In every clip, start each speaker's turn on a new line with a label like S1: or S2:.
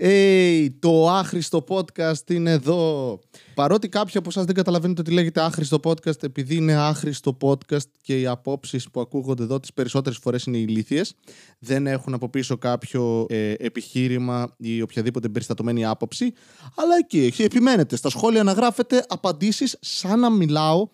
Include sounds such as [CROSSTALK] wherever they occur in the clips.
S1: Hey, το άχρηστο podcast είναι εδώ. Παρότι κάποιοι από εσάς δεν καταλαβαίνετε ότι λέγεται άχρηστο podcast, επειδή είναι άχρηστο podcast και οι απόψεις που ακούγονται εδώ τις περισσότερες φορές είναι ηλίθιες, δεν έχουν από πίσω κάποιο ε, επιχείρημα ή οποιαδήποτε περιστατωμένη άποψη. Αλλά εκεί επιμένετε στα σχόλια να γράφετε απαντήσεις σαν να μιλάω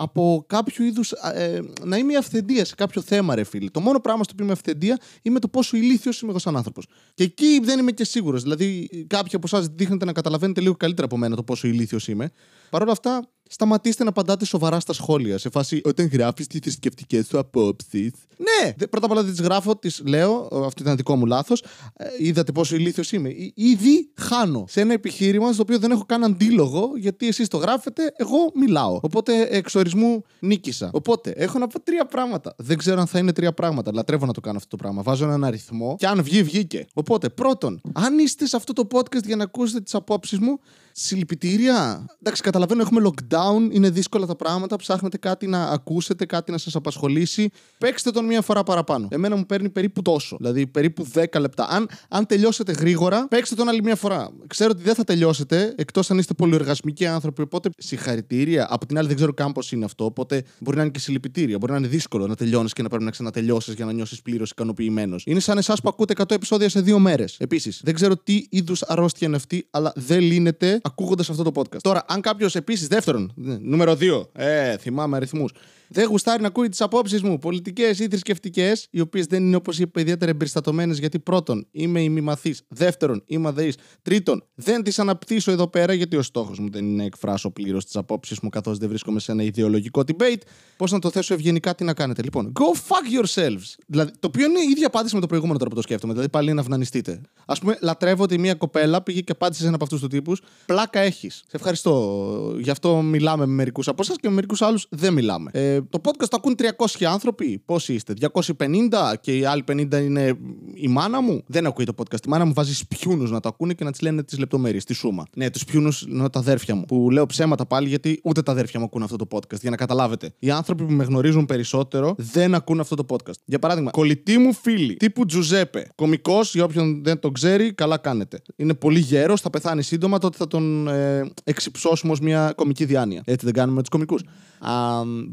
S1: από κάποιο είδους. Ε, να είμαι αυθεντία σε κάποιο θέμα, ρε φίλε. Το μόνο πράγμα στο οποίο είμαι αυθεντία είναι το πόσο ηλίθιος είμαι εγώ σαν άνθρωπος. Και εκεί δεν είμαι και σίγουρος. Δηλαδή, κάποιοι από εσάς δείχνετε να καταλαβαίνετε λίγο καλύτερα από μένα το πόσο ηλίθιος είμαι. Παρ' όλα αυτά, σταματήστε να απαντάτε σοβαρά στα σχόλια. Σε φάση, όταν γράφεις τις θρησκευτικές σου απόψεις. Ναι, πρώτα απ' όλα δεν τις γράφω, τις λέω. Αυτό ήταν δικό μου λάθος. Ε, είδατε πόσο ηλίθιος είμαι. Ήδη χάνω σε ένα επιχείρημα στο οποίο δεν έχω καν αντίλογο, γιατί εσείς το γράφετε, εγώ μιλάω. Οπότε εξορισμού νίκησα. Οπότε έχω να πω τρία πράγματα. Δεν ξέρω αν θα είναι τρία πράγματα. Λατρεύω να το κάνω αυτό το πράγμα. Βάζω έναν αριθμό και αν βγει, βγήκε. Οπότε, πρώτον, αν είστε σε αυτό το podcast για να ακούσετε τις απόψεις μου, Συλληπιτήρια. Εντάξει, καταλαβαίνω, έχουμε lockdown, είναι δύσκολα τα πράγματα. Ψάχνετε κάτι να ακούσετε, κάτι να σας απασχολήσει. Παίξτε τον μία φορά παραπάνω. Εμένα μου παίρνει περίπου τόσο. Δηλαδή περίπου 10 λεπτά. Αν, αν τελειώσετε γρήγορα, παίξτε τον άλλη μία φορά. Ξέρω ότι δεν θα τελειώσετε, εκτός αν είστε πολυεργασμικοί άνθρωποι. Οπότε συγχαρητήρια. Από την άλλη, δεν ξέρω καν πώς είναι αυτό. Οπότε μπορεί να είναι και συλληπιτήρια. Μπορεί να είναι δύσκολο να τελειώνεις και να πρέπει να ξανατελειώσεις για να νιώσεις πλήρως ικανοποιημένος. Είναι σαν εσάς που ακούτε 100 επεισόδια σε δύο μέρες. Επίσης, δεν ξέρω τι είδους αρρώστια είναι αυτή, αλλά δεν λύνεται ακούγοντας αυτό το podcast. Τώρα, αν κάποιος επίσης, δεύτερον, νούμερο 2, ε, θυμάμαι αριθμούς, δεν γουστάρει να ακούει τις απόψεις μου, πολιτικές ή θρησκευτικές, οι οποίες δεν είναι όπως είπα ιδιαίτερα εμπεριστατωμένες, γιατί πρώτον, είμαι ημιμαθής. Δεύτερον, είμαι αδεής. Τρίτον, δεν τις αναπτύσσω εδώ πέρα, γιατί ο στόχος μου δεν είναι να εκφράσω πλήρως τις απόψεις μου, καθώς δεν βρίσκομαι σε ένα ιδεολογικό debate. Πώς να το θέσω ευγενικά, τι να κάνετε. Λοιπόν, go fuck yourselves. Δηλαδή, το οποίο είναι η ίδια απάντηση με το προηγούμενο τώρα που το σκέφτομαι. Δηλαδή, πάλι να αυνανιστείτε. Α πούμε, λατρεύω ότι μια κοπέλα πήγε και απάντησε σε ένα από αυτούς τους τύπους. Πλάκα έχεις. Σε ευχαριστώ. Γι' αυτό μιλάμε με μερικούς από εσάς και με μερικούς άλλους δεν μιλάμε. Ε, το podcast το ακούν 300 άνθρωποι. Πόσοι είστε, 250 και οι άλλοι 50 είναι η μάνα μου; Δεν ακούει το podcast. Η μάνα μου βάζει πιούνου να το ακούνε και να τη λένε τις λεπτομέρειες, τη σούμα. Ναι, τους πιούνου είναι τα αδέρφια μου. Που λέω ψέματα πάλι γιατί ούτε τα αδέρφια μου ακούν αυτό το podcast. Για να καταλάβετε. Οι άνθρωποι που με γνωρίζουν περισσότερο δεν ακούν αυτό το podcast. Για παράδειγμα, κολλητή μου φίλη τύπου Τζουζέπε. Κομικό, για όποιον δεν το ξέρει, καλά κάνετε. Είναι πολύ γέρος, θα πεθάνει σύντομα, τότε θα τον ε, εξυψώσουμε ως μια κομική διάνοια. Έτσι δεν κάνουμε τους κομικού.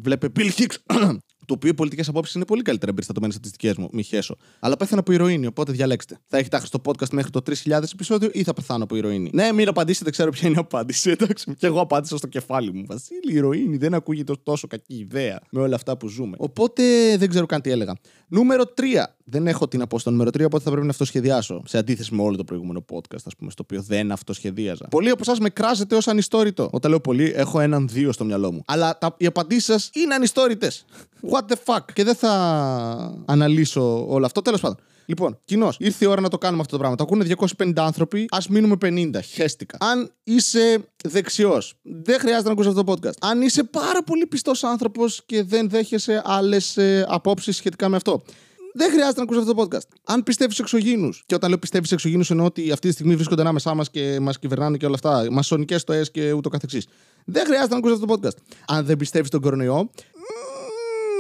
S1: Βλέπε Bill Hicks. [CLEARS THROAT] το οποίο οι πολιτικές απόψεις είναι πολύ καλύτερα εμπεριστατωμένες από τι δικέ μου. Μη χέσω. Αλλά πέθανα από ηρωίνη, οπότε διαλέξτε. Θα έχει τάξει το podcast μέχρι το 3000 επεισόδιο ή θα πεθάνω από ηρωίνη; Ναι, μην απαντήσετε, ξέρω ποια είναι η απάντηση. Εντάξει, και εγώ απάντησα στο κεφάλι μου. Βασίλη, η ηρωίνη δεν ακούγεται τόσο κακή ιδέα με όλα αυτά που ζούμε. Οπότε δεν ξέρω καν τι έλεγα. Νούμερο 3. Δεν έχω την απόσταση νούμερο 3, οπότε θα πρέπει να αυτοσχεδιάσω. Σε αντίθεση με όλο το προηγούμενο podcast, ας πούμε, στο οποίο δεν αυτοσχεδίαζα. Πολλοί από εσάς με κράζετε ως ανιστόρητο. Όταν λέω πολύ, έχω έναν δύο στο μυαλό μου. Αλλά τα, οι απαντήσεις σας είναι ανιστόρητες. What the fuck; Και δεν θα αναλύσω όλο αυτό. Τέλος πάντων. Λοιπόν, κοινώ, ήρθε η ώρα να το κάνουμε αυτό το πράγμα. Το ακούνε 250 άνθρωποι, ας μείνουμε 50. Χαίστηκα. Αν είσαι δεξιός, δεν χρειάζεται να ακούσει αυτό το podcast. Αν είσαι πάρα πολύ πιστός άνθρωπος και δεν δέχεσαι άλλες απόψεις σχετικά με αυτό. Δεν χρειάζεται να ακούσει αυτό το podcast. Αν πιστεύεις σε εξωγήνου, και όταν λέω πιστεύεις σε εξωγήνου, εννοώ ότι αυτή τη στιγμή βρίσκονται ανάμεσά μας και μας κυβερνάνε και όλα αυτά, μασονικές στοέ και ούτω καθεξής. Δεν χρειάζεται να ακούσει αυτό το podcast. Αν δεν πιστεύεις στον κορονοϊό,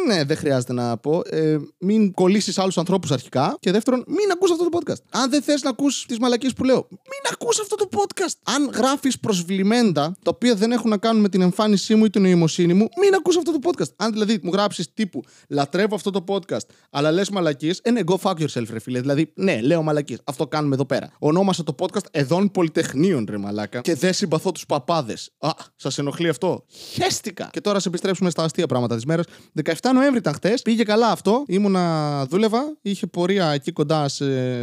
S1: ναι, δεν χρειάζεται να πω. Ε, μην κολλήσεις άλλους ανθρώπους αρχικά. Και δεύτερον, μην ακούς αυτό το podcast. Αν δεν θες να ακούς τις μαλακίες που λέω, μην ακούς αυτό το podcast. Αν γράφεις προσβλημέντα τα οποία δεν έχουν να κάνουν με την εμφάνισή μου ή την νοημοσύνη μου, μην ακούς αυτό το podcast. Αν δηλαδή μου γράψεις τύπου Λατρεύω αυτό το podcast, αλλά λες μαλακίες, ε, ναι, go fuck yourself, ρε φίλε. Δηλαδή, ναι, λέω μαλακίες. Αυτό κάνουμε εδώ πέρα. Ονόμασα το podcast Εδών Πολυτεχνείων, ρε μαλάκα. Και δεν συμπαθώ τους παπάδες. Α, σας ενοχλεί αυτό; Χέστηκα. Και τώρα σε επιστρέψουμε στα αστεία πράγματα της μέρας. 17 Νοέμβρη ήταν χτες. Πήγε καλά αυτό. Ήμουνα, δούλευα. Είχε πορεία εκεί κοντά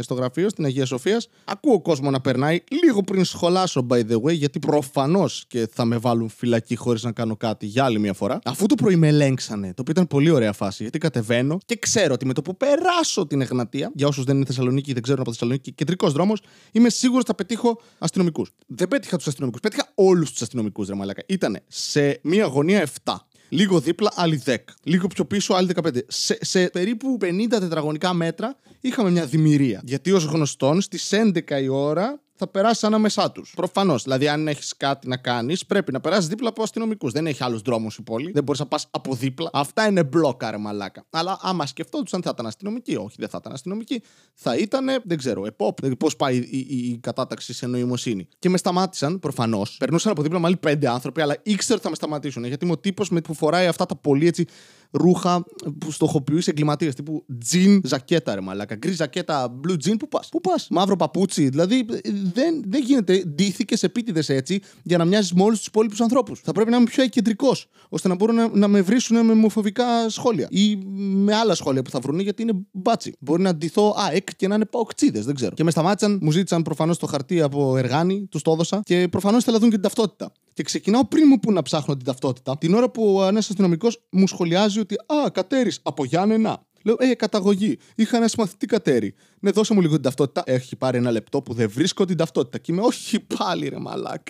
S1: στο γραφείο, στην Αγία Σοφίας. Ακούω κόσμο να περνάει. Λίγο πριν σχολάσω, by the way, γιατί προφανώς και θα με βάλουν φυλακή χωρίς να κάνω κάτι για άλλη μια φορά. Αφού το πρωί με ελέγξανε, το οποίο ήταν πολύ ωραία φάση, γιατί κατεβαίνω και ξέρω ότι με το που περάσω την Εγνατία, για όσους δεν είναι Θεσσαλονίκη, δεν ξέρουν από Θεσσαλονίκη, κεντρικός δρόμος, είμαι σίγουρος ότι θα πετύχω αστυνομικούς. Δεν πέτυχα τους αστυνομικούς, πέτυχα όλους τους αστυνομικούς, ρε Μαλάκα. Ήταν σε μία γωνία 7. Λίγο δίπλα, άλλοι 10. Λίγο πιο πίσω, άλλοι 15. Σε, σε περίπου 50 τετραγωνικά μέτρα είχαμε μια δημιουργία. Γιατί ως γνωστόν στις 11 η ώρα θα περάσει ανάμεσά τους. Προφανώς. Δηλαδή, αν έχεις κάτι να κάνεις, πρέπει να περάσεις δίπλα από αστυνομικούς. Δεν έχει άλλους δρόμους η πόλη. Δεν μπορείς να πας από δίπλα. Αυτά είναι μπλόκα, μαλάκα. Αλλά άμα σκεφτόντουσαν θα ήταν αστυνομικοί. Όχι, δεν θα ήταν αστυνομικοί. Θα ήταν, δεν ξέρω, επόπ. Πώς πάει η, η, η, κατάταξη σε νοημοσύνη. Και με σταμάτησαν, προφανώς. Περνούσαν από δίπλα με άλλοι πέντε άνθρωποι, αλλά ήξερα ότι θα με σταματήσουν. Γιατί είμαι ο τύπος που φοράει αυτά τα πολύ έτσι ρούχα που στοχοποιεί εγκληματίες. Τύπου τζιν ζακέτα, ρε μαλάκα. Γκρι ζακέτα, blue jean. Πού πας, πού πας. Μαύρο παπούτσι. Δηλαδή δεν, δεν γίνεται. Ντύθηκες επίτηδες έτσι για να μοιάζεις με όλους τους υπόλοιπους ανθρώπους. Θα πρέπει να είμαι πιο εκεντρικός ώστε να μπορούν να, να με βρίσουν με ομοφοβικά σχόλια ή με άλλα σχόλια που θα βρουν γιατί είναι μπάτσι. Μπορεί να ντυθώ ΑΕΚ και να είναι παοκτσίδε, δεν ξέρω. Και μες σταμάτησαν, μου ζήτησαν προφανώς το χαρτί από εργάνη, τους το έδωσα και προφανώς θέλω να δουν και την ταυτότητα. Και ξεκινάω πριν μου που να ψάχνω την ταυτότητα, την ώρα που ένας αστυνομικός μου σχολιάζει ότι Α, κατέρι από Γιάννενα. Λέω, Ε, καταγωγή. Είχα ένα συμμαθητή κατέρι. Ναι, δώσε μου λίγο την ταυτότητα. Έχει πάρει ένα λεπτό που δεν βρίσκω την ταυτότητα. Και είμαι, Όχι πάλι, ρε μαλάκ.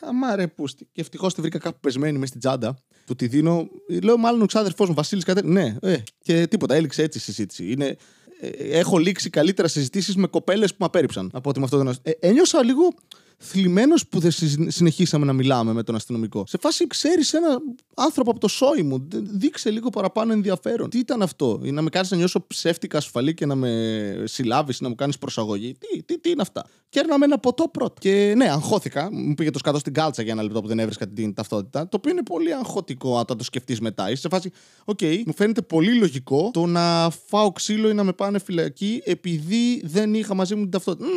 S1: Αμά ρε πούστη. Και ευτυχώς τη βρήκα κάπου πεσμένη μες στην τσάντα. Που τη δίνω. Λέω, μάλλον ο ξάδερφός μου Βασίλης Κατέρι. Ναι, ε, και τίποτα. Έληξε έτσι η συζήτηση. Είναι, ε, έχω λήξει καλύτερα συζητήσεις με κοπέλες που με απέρριψαν από ότι με αυτό το. Ε, ένιωσα λίγο θλιμμένος που δεν συνεχίσαμε να μιλάμε με τον αστυνομικό. Σε φάση ξέρεις ένα άνθρωπο από το σόι μου. Δείξε λίγο παραπάνω ενδιαφέρον. Τι ήταν αυτό, ή να με κάνεις να νιώσω ψεύτικα ασφαλή και να με συλλάβεις, να μου κάνεις προσαγωγή. Τι, τι, τι είναι αυτά; Κέρνα με ένα ποτό πρώτα. Και ναι, αγχώθηκα. Μου πήγε το σκατό στην κάλτσα για ένα λεπτό που δεν έβρισκα την ταυτότητα. Το οποίο είναι πολύ αγχωτικό αν το σκεφτείς μετά. Είσαι σε φάση, ok, okay, μου φαίνεται πολύ λογικό το να φάω ξύλο ή να με πάνε φυλακή επειδή δεν είχα μαζί μου την ταυτότητα.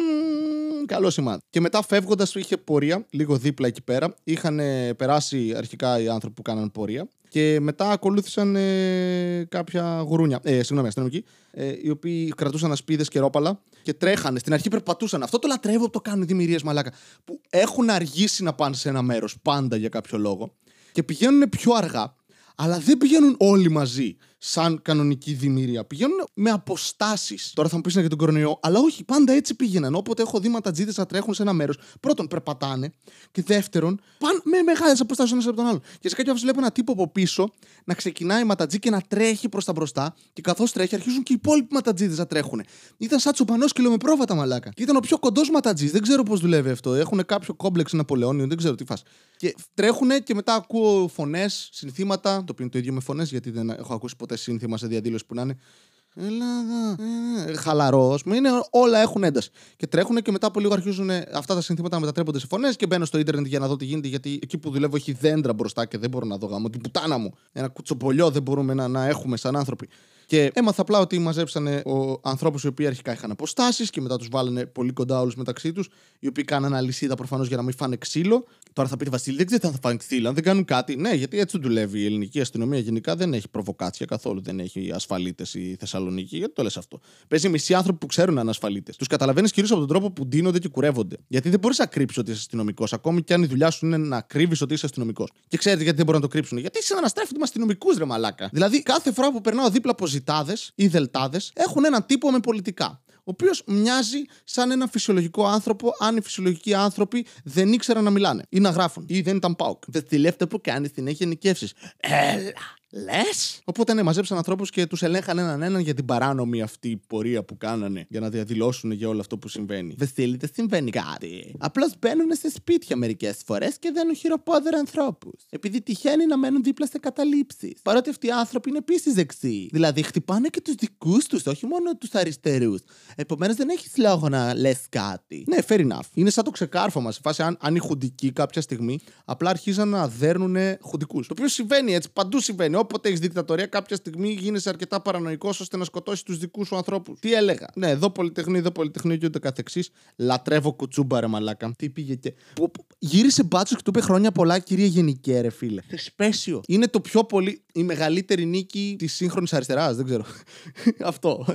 S1: Καλό σημάδι. Και μετά φεύγοντας είχε πορεία, λίγο δίπλα εκεί πέρα. Είχαν περάσει αρχικά οι άνθρωποι που κάναν πορεία. Και μετά ακολούθησαν ε, κάποια γουρούνια, ε, συγγνώμη, αστυνομικοί, ε, οι οποίοι κρατούσαν ασπίδες και ρόπαλα και τρέχανε. Στην αρχή περπατούσαν. Αυτό το λατρεύω που το κάνουν οι δημιουργίες μαλάκα. Που έχουν αργήσει να πάνε σε ένα μέρος πάντα για κάποιο λόγο και πηγαίνουν πιο αργά, αλλά δεν πηγαίνουν όλοι μαζί σαν κανονική δημιουργία. Πηγαίνουν με αποστάσεις. Τώρα θα μου πεις για τον κορονοϊό, αλλά όχι, πάντα έτσι πήγαιναν. Όποτε έχω δει ματατζίδε να τρέχουν σε ένα μέρος, πρώτον περπατάνε και δεύτερον πάνε με μεγάλες αποστάσεις ένας από τον άλλο. Και σε κάποια φάση βλέπω ένα τύπο από πίσω να ξεκινάει ματατζή και να τρέχει προς τα μπροστά και καθώς τρέχει αρχίζουν και οι υπόλοιποι ματατζίδε να τρέχουν. Ήταν σαν τσοπανό και με πρόβατα μαλάκα. Και ήταν ο πιο κοντός ματατζής. Δεν ξέρω πώς δουλεύει αυτό. Έχουν κάποιο κόμπλεξ Ναπολεόνιο, δεν ξέρω τι φας. Και τρέχουν και μετά ακούω φωνές, συνθήματα, το οποίο είναι το ίδιο με φωνές γιατί δεν έχω ακούσει ποτέ σύνθημα σε διαδήλωση που να είναι. Ελλάδα. Ε, Χαλαρός, είναι όλα έχουν ένταση. Και τρέχουν και μετά από λίγο αρχίζουν αυτά τα συνθήματα να μετατρέπονται σε φωνές και μπαίνω στο Ιντερνετ για να δω τι γίνεται. Γιατί εκεί που δουλεύω έχει δέντρα μπροστά και δεν μπορώ να δω γάμο. Την πουτάνα μου. Ένα κουτσοπολιό δεν μπορούμε να, να έχουμε σαν άνθρωποι. Και έμαθα απλά ότι μαζέψανε ανθρώπους οι οποίοι αρχικά είχαν αποστάσεις και μετά τους βάλανε πολύ κοντά όλους μεταξύ τους, οι οποίοι κάνανε αλυσίδα προφανώς για να μην φάνε ξύλο. Τώρα θα πείτε Βασίλη, δεν ξέρετε αν θα φάνε ξύλο, αν δεν κάνουν κάτι. Ναι, γιατί έτσι δουλεύει η ελληνική αστυνομία γενικά. Δεν έχει προβοκάτσια καθόλου, δεν έχει ασφαλίτες η Θεσσαλονίκη. Γιατί το λες αυτό; Παίζει μισοί άνθρωποι που ξέρουν αν ασφαλίτες. Τους καταλαβαίνεις κυρίως από τον τρόπο που ντύνονται και κουρεύονται. Γιατί δεν μπορείς να κρύψεις ότι είσαι αστυνομικός, ακόμη και αν η δουλειά σου είναι να κρύβεις ότι είσαι αστυνομικός. Και ξέρετε γιατί δεν μπορούν να το κρύψουν. Γιατί συναναστρέφονται με αστυνομικούς ρε μαλάκα. Δηλαδή κάθε φορά που περνάω δίπλα από ζητάδες ή δελτάδες έχουν έναν τύπο με πολιτικά. Ο οποίος μοιάζει σαν ένα φυσιολογικό άνθρωπο, αν οι φυσιολογικοί άνθρωποι δεν ήξεραν να μιλάνε ή να γράφουν ή δεν ήταν πάουκ. Δεν τη που κάνεις την έχει ενοικεύσεις. Έλα! Λες; Οπότε ναι, μαζέψαν ανθρώπους και τους ελέγχαν έναν έναν για την παράνομη αυτή πορεία που κάνανε για να διαδηλώσουν για όλο αυτό που συμβαίνει. Βεσίλη, δεν συμβαίνει κάτι. Απλώς μπαίνουν σε σπίτια μερικές φορές και δένουν χειροπόδερα ανθρώπους. Επειδή τυχαίνει να μένουν δίπλα σε καταλήψεις. Παρότι αυτοί οι άνθρωποι είναι επίσης δεξιοί. Δηλαδή χτυπάνε και τους δικούς τους, όχι μόνο τους αριστερούς. Επομένως δεν έχεις λόγο να λες κάτι. Ναι, fair enough. Είναι σαν το ξεκάρφωμα σε φάση αν, αν οι χουντικοί κάποια στιγμή απλά αρχίζαν να δέρνουν χουντικούς. Το οποίο συμβαίνει έτσι, παντού συμβαίνει όποτε έχεις δικτατορία, κάποια στιγμή γίνεσαι αρκετά παρανοϊκός ώστε να σκοτώσεις τους δικούς σου ανθρώπους. Τι έλεγα; Ναι, εδώ πολυτεχνείο, εδώ πολυτεχνείο και ούτε καθεξής. Λατρεύω κουτσούμπα, ρε μαλάκα. Τι πήγε και. Γύρισε μπάτσο και του είπε χρόνια πολλά, κυρία Γενικέ, ρε φίλε. Θεσπέσιο. Είναι το πιο πολύ. η μεγαλύτερη νίκη της σύγχρονης αριστεράς. Δεν ξέρω. [LAUGHS] Αυτό.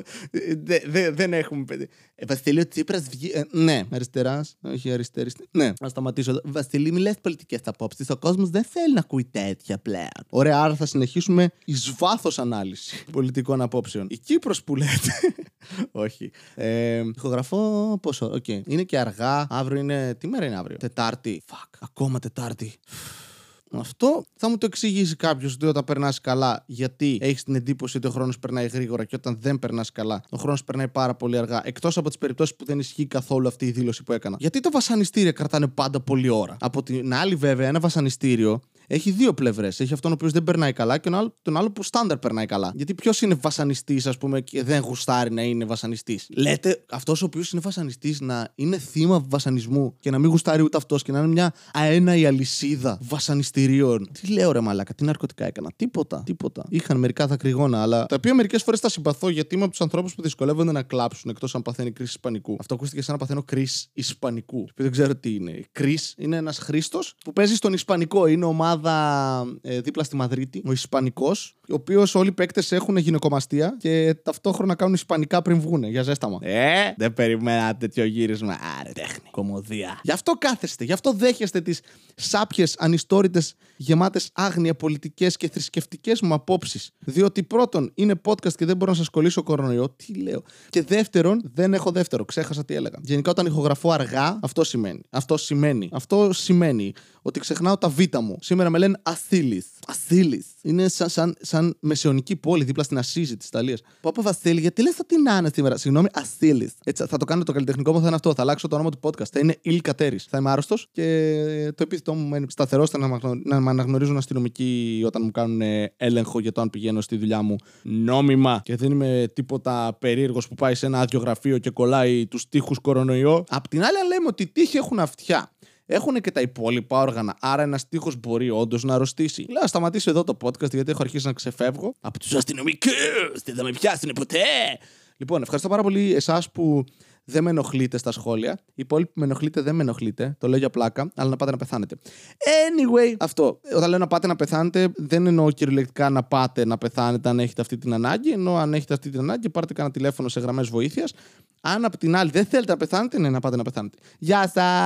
S1: Δε, δε, δεν έχουμε παιδί. Ε, Βασίλειο Τσίπρας βγει. Ε, ναι, αριστεράς. Όχι αριστερή. Ναι, να σταματήσω. Βασίλη, μιλέ πολιτικές απόψεις. Ο κόσμος δεν θέλει να ακούει τέτοια πλέον. Ωραία, άρα θα συνεχίσουμε εις βάθος ανάλυση πολιτικών απόψεων. Η Κύπρος που λέτε. [LAUGHS] Όχι. Ε, ηχογραφώ πόσο. Okay. Είναι και αργά. Αύριο είναι. Τι μέρα είναι αύριο; Τετάρτη. Fuck. Ακόμα Τετάρτη. Αυτό θα μου το εξηγήσει κάποιος ότι όταν περνάς καλά, γιατί έχεις την εντύπωση ότι ο χρόνος περνάει γρήγορα και όταν δεν περνάς καλά, ο χρόνος περνάει πάρα πολύ αργά. Εκτός από τις περιπτώσεις που δεν ισχύει καθόλου αυτή η δήλωση που έκανα. Γιατί τα βασανιστήρια κρατάνε πάντα πολύ ώρα. Από την άλλη, βέβαια, ένα βασανιστήριο έχει δύο πλευρές. Έχει αυτόν ο οποίος δεν περνάει καλά και τον άλλο, τον άλλο που στάνταρ περνάει καλά. Γιατί ποιος είναι βασανιστής, ας πούμε, και δεν γουστάρει να είναι βασανιστής; Λέτε αυτός ο οποίος είναι βασανιστής να είναι θύμα βασανισμού και να μην γουστάρει ούτε αυτός και να είναι μια αέναη αλυσίδα βασανιστήριων; Τι λέω ρε Μαλάκα, τι ναρκωτικά έκανα; Τίποτα. Τίποτα. Είχαν μερικά δακρυγόνα, αλλά τα οποία μερικές φορές τα συμπαθώ γιατί είμαι από τους ανθρώπους που δυσκολεύονται να κλάψουν εκτός αν παθαίνει κρίση Ισπανικού. Αυτό ακούστηκε σαν να παθαίνω κρίση Ισπανικού. δεν ξέρω τι είναι. Κρι είναι ένας Χρήστος που παίζει στον Ισπανικό. Είναι ομάδα ομάδα ε, δίπλα στη Μαδρίτη, ο Ισπανικός, ο οποίος όλοι οι παίκτες έχουν γυναικομαστία και ταυτόχρονα κάνουν Ισπανικά πριν βγούνε για ζέσταμα. Ε, δεν περιμένα τέτοιο γύρισμα. Άρε, τέχνη, κομμωδία. Γι' αυτό κάθεστε, γι' αυτό δέχεστε τις σάπιες, ανιστόρητε, γεμάτες άγνοια πολιτικές και θρησκευτικές μου απόψεις. Διότι πρώτον, είναι podcast και δεν μπορώ να σας κολλήσω κορονοϊό. Τι λέω. Και δεύτερον, δεν έχω δεύτερο. Ξέχασα τι έλεγα. Γενικά, όταν ηχογραφώ αργά, αυτό σημαίνει. Αυτό σημαίνει. Αυτό σημαίνει ότι ξεχνάω τα β μου. Σήμερα με λένε Αθήλη. Αθήλη. Είναι σαν, σαν, σαν μεσαιωνική πόλη δίπλα στην Ασίζη της Ιταλίας. Πάπα Βασίλη, γιατί λες ότι να είναι σήμερα; Συγγνώμη, Αθήλη. Έτσι θα το κάνω το καλλιτεχνικό μου θα είναι αυτό. Θα αλλάξω το όνομα του podcast. Θα είναι Ιλ Κατέρη. Θα είμαι άρρωστος και το επίθετό μου είναι σταθερό να, να με αναγνωρίζουν αστυνομικοί όταν μου κάνουν έλεγχο για το αν πηγαίνω στη δουλειά μου νόμιμα και δεν είμαι τίποτα περίεργος που πάει σε ένα άδειο γραφείο και κολλάει τους τείχους κορονοϊό. Απ' την άλλη, λέμε ότι τύχη έχουν αυτιά έχουν και τα υπόλοιπα όργανα. Άρα ένας τείχο μπορεί όντως να αρρωστήσει. Λέω, σταματήσω εδώ το podcast γιατί έχω αρχίσει να ξεφεύγω από τους αστυνομικούς. Δεν θα με πιάσουν ποτέ. Λοιπόν, ευχαριστώ πάρα πολύ εσάς που δεν με ενοχλείτε στα σχόλια. Οι υπόλοιποι που με ενοχλείτε δεν με ενοχλείτε. Το λέω για πλάκα, αλλά να πάτε να πεθάνετε. Anyway, αυτό. Όταν λέω να πάτε να πεθάνετε, δεν εννοώ κυριολεκτικά να πάτε να πεθάνετε αν έχετε αυτή την ανάγκη. Ενώ αν έχετε αυτή την ανάγκη, πάρτε κανένα τηλέφωνο σε γραμμές βοήθειας. Αν από την άλλη δεν θέλετε να πεθάνετε, ναι, να πάτε να πεθάνετε. Γεια σας!